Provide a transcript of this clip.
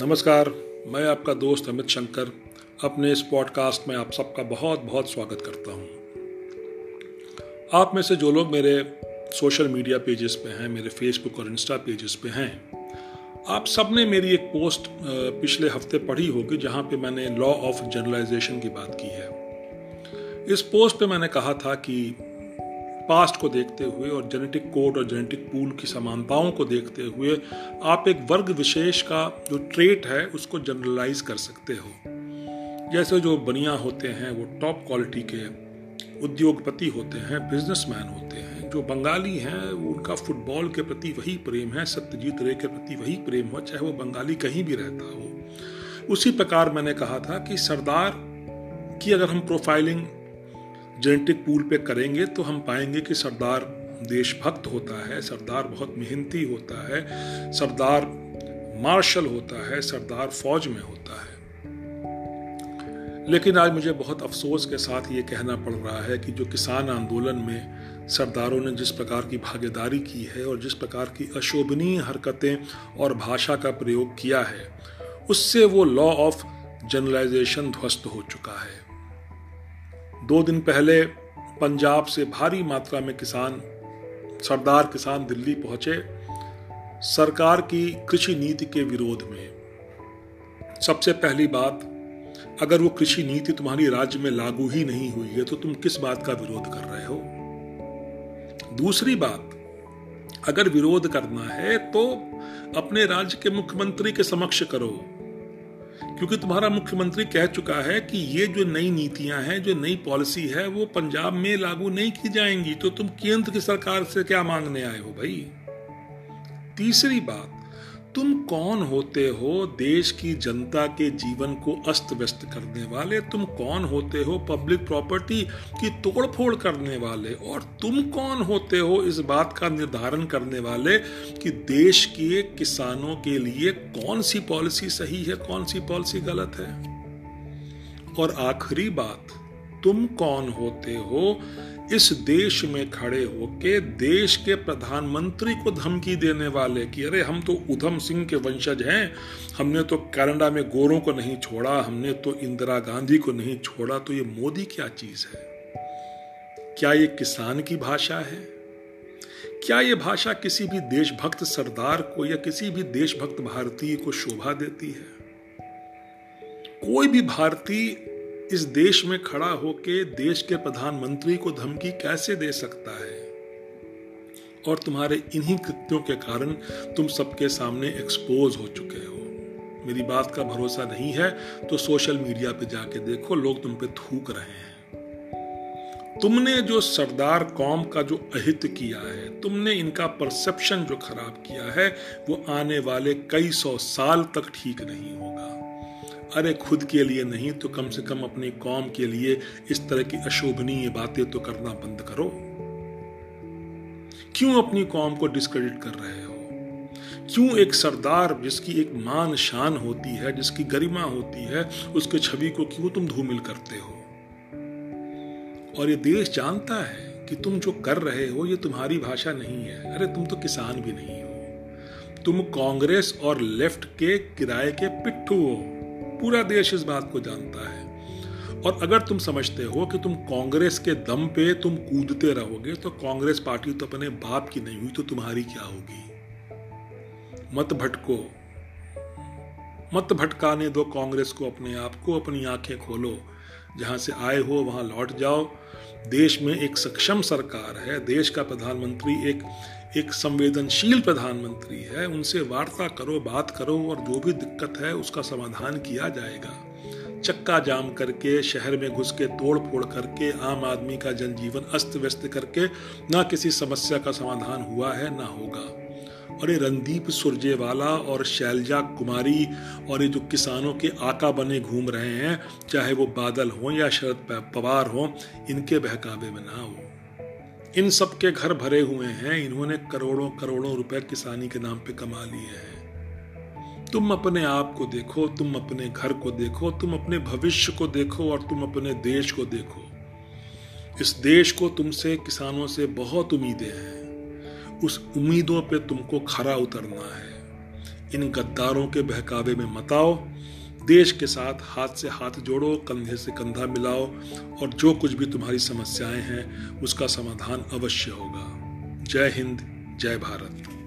नमस्कार, मैं आपका दोस्त अमित शंकर, अपने इस पॉडकास्ट में आप सबका बहुत बहुत स्वागत करता हूँ। आप में से जो लोग मेरे सोशल मीडिया पेजेस पे हैं, मेरे फेसबुक और इंस्टा पेजेस पे हैं, आप सबने मेरी एक पोस्ट पिछले हफ़्ते पढ़ी होगी जहाँ पे मैंने लॉ ऑफ़ जनरलाइजेशन की बात की है। इस पोस्ट पे मैंने कहा था कि पास्ट को देखते हुए और जेनेटिक कोड और जेनेटिक पूल की समानताओं को देखते हुए आप एक वर्ग विशेष का जो ट्रेट है उसको जनरलाइज कर सकते हो। जैसे जो बनिया होते हैं, वो टॉप क्वालिटी के उद्योगपति होते हैं बिजनेसमैन होते हैं, जो बंगाली हैं, उनका फुटबॉल के प्रति वही प्रेम है, सत्यजीत रे के प्रति वही प्रेम हो, चाहे वो बंगाली कहीं भी रहता हो। उसी प्रकार मैंने कहा था कि सरदार की अगर हम प्रोफाइलिंग जेनेटिक पूल पे करेंगे तो हम पाएँगे कि सरदार देशभक्त होता है, सरदार बहुत मेहनती होता है, सरदार मार्शल होता है, सरदार फौज में होता है। लेकिन आज मुझे बहुत अफसोस के साथ ये कहना पड़ रहा है कि जो किसान आंदोलन में सरदारों ने जिस प्रकार की भागीदारी की है और जिस प्रकार की अशोभनीय हरकतें और भाषा का प्रयोग किया है, उससे वो लॉ ऑफ़ जनरलाइजेशन ध्वस्त हो चुका है। दो दिन पहले पंजाब से भारी मात्रा में किसान, सरदार किसान दिल्ली पहुँचे। सरकार की कृषि नीति के विरोध में। सबसे पहली बात, अगर वो कृषि नीति तुम्हारी राज्य में लागू ही नहीं हुई है तो तुम किस बात का विरोध कर रहे हो? दूसरी बात, अगर विरोध करना है तो अपने राज्य के मुख्यमंत्री के समक्ष करो। क्योंकि तुम्हारा मुख्यमंत्री कह चुका है कि ये जो नई नीतियाँ हैं, जो नई पॉलिसी है, वो पंजाब में लागू नहीं की जाएँगी। तो तुम केंद्र की सरकार से क्या मांगने आए हो भाई? तीसरी बात तुम कौन होते हो देश की जनता के जीवन को अस्त व्यस्त करने वाले? तुम कौन होते हो पब्लिक प्रॉपर्टी की तोड़फोड़ करने वाले? और तुम कौन होते हो इस बात का निर्धारण करने वाले कि देश के किसानों के लिए कौन सी पॉलिसी सही है, कौन सी पॉलिसी गलत है? और आखिरी बात, तुम कौन होते हो इस देश में खड़े होके देश के प्रधानमंत्री को धमकी देने वाले कि अरे हम तो उधम सिंह के वंशज हैं, हमने तो कनाडा में गोरों को नहीं छोड़ा, हमने तो इंदिरा गांधी को नहीं छोड़ा तो ये मोदी क्या चीज़ है? क्या ये किसान की भाषा है? क्या ये भाषा किसी भी देशभक्त सरदार को या किसी भी देशभक्त भारतीय को शोभा देती है? कोई भी भारतीय इस देश में खड़ा होके देश के प्रधानमंत्री को धमकी कैसे दे सकता है? और तुम्हारे इन्हीं कृत्यों के कारण तुम सबके सामने एक्सपोज हो चुके हो। मेरी बात का भरोसा नहीं है तो सोशल मीडिया पे जाके देखो, लोग तुम पे थूक रहे हैं। तुमने जो सरदार कौम का जो अहित किया है, तुमने इनका परसेप्शन जो खराब किया है, वो आने वाले कई सौ साल तक ठीक नहीं होगा। अरे खुद के लिए नहीं तो कम से कम अपनी कौम के लिए इस तरह की अशोभनीय बातें तो करना बंद करो। क्यों अपनी कौम को डिस्क्रेडिट कर रहे हो? क्यों एक सरदार जिसकी एक मान शान होती है, जिसकी गरिमा होती है, उसके छवि को क्यों तुम धूमिल करते हो? और ये देश जानता है कि तुम जो कर रहे हो, ये तुम्हारी भाषा नहीं है। अरे तुम तो किसान भी नहीं हो। तुम कांग्रेस और लेफ़्ट के किराए के पिट्ठू हो। पूरा देश इस बात को जानता है। और अगर तुम समझते हो कि तुम कांग्रेस के दम पे तुम कूदते रहोगे तो कांग्रेस पार्टी तो अपने बाप की नहीं हुई तो तुम्हारी क्या होगी? मत भटको। मत भटकाने दो कांग्रेस को अपने आप को, अपनी आँखें खोलो। जहाँ से आए हो, वहाँ लौट जाओ। देश में एक सक्षम सरकार है। देश का प्रधानमंत्री एक एक संवेदनशील प्रधानमंत्री है, उनसे वार्ता करो, बात करो और जो भी दिक्कत है उसका समाधान किया जाएगा। चक्का जाम करके, शहर में घुस के, तोड़ फोड़ करके, आम आदमी का जनजीवन अस्त व्यस्त करके ना किसी समस्या का समाधान हुआ है, ना होगा। और ये रणदीप सुरजेवाला और शैलजा कुमारी और ये जो किसानों के आका बने घूम रहे हैं, चाहे वो बादल हों या शरद पवार हों, इनके बहकावे में ना हो। इन सब के घर भरे हुए हैं, इन्होंने करोड़ों करोड़ों रुपए किसानी के नाम पे कमा लिए हैं। तुम अपने आप को देखो, तुम अपने घर को देखो, तुम अपने भविष्य को देखो और तुम अपने देश को देखो। इस देश को तुमसे, किसानों से बहुत उम्मीदें हैं। उस उम्मीदों पे तुमको खरा उतरना है। इन गद्दारों के बहकावे में मत आओ। देश के साथ हाथ से हाथ जोड़ो, कंधे से कंधा मिलाओ, और जो कुछ भी तुम्हारी समस्याएँ हैं, उसका समाधान अवश्य होगा। जय हिंद, जय भारत।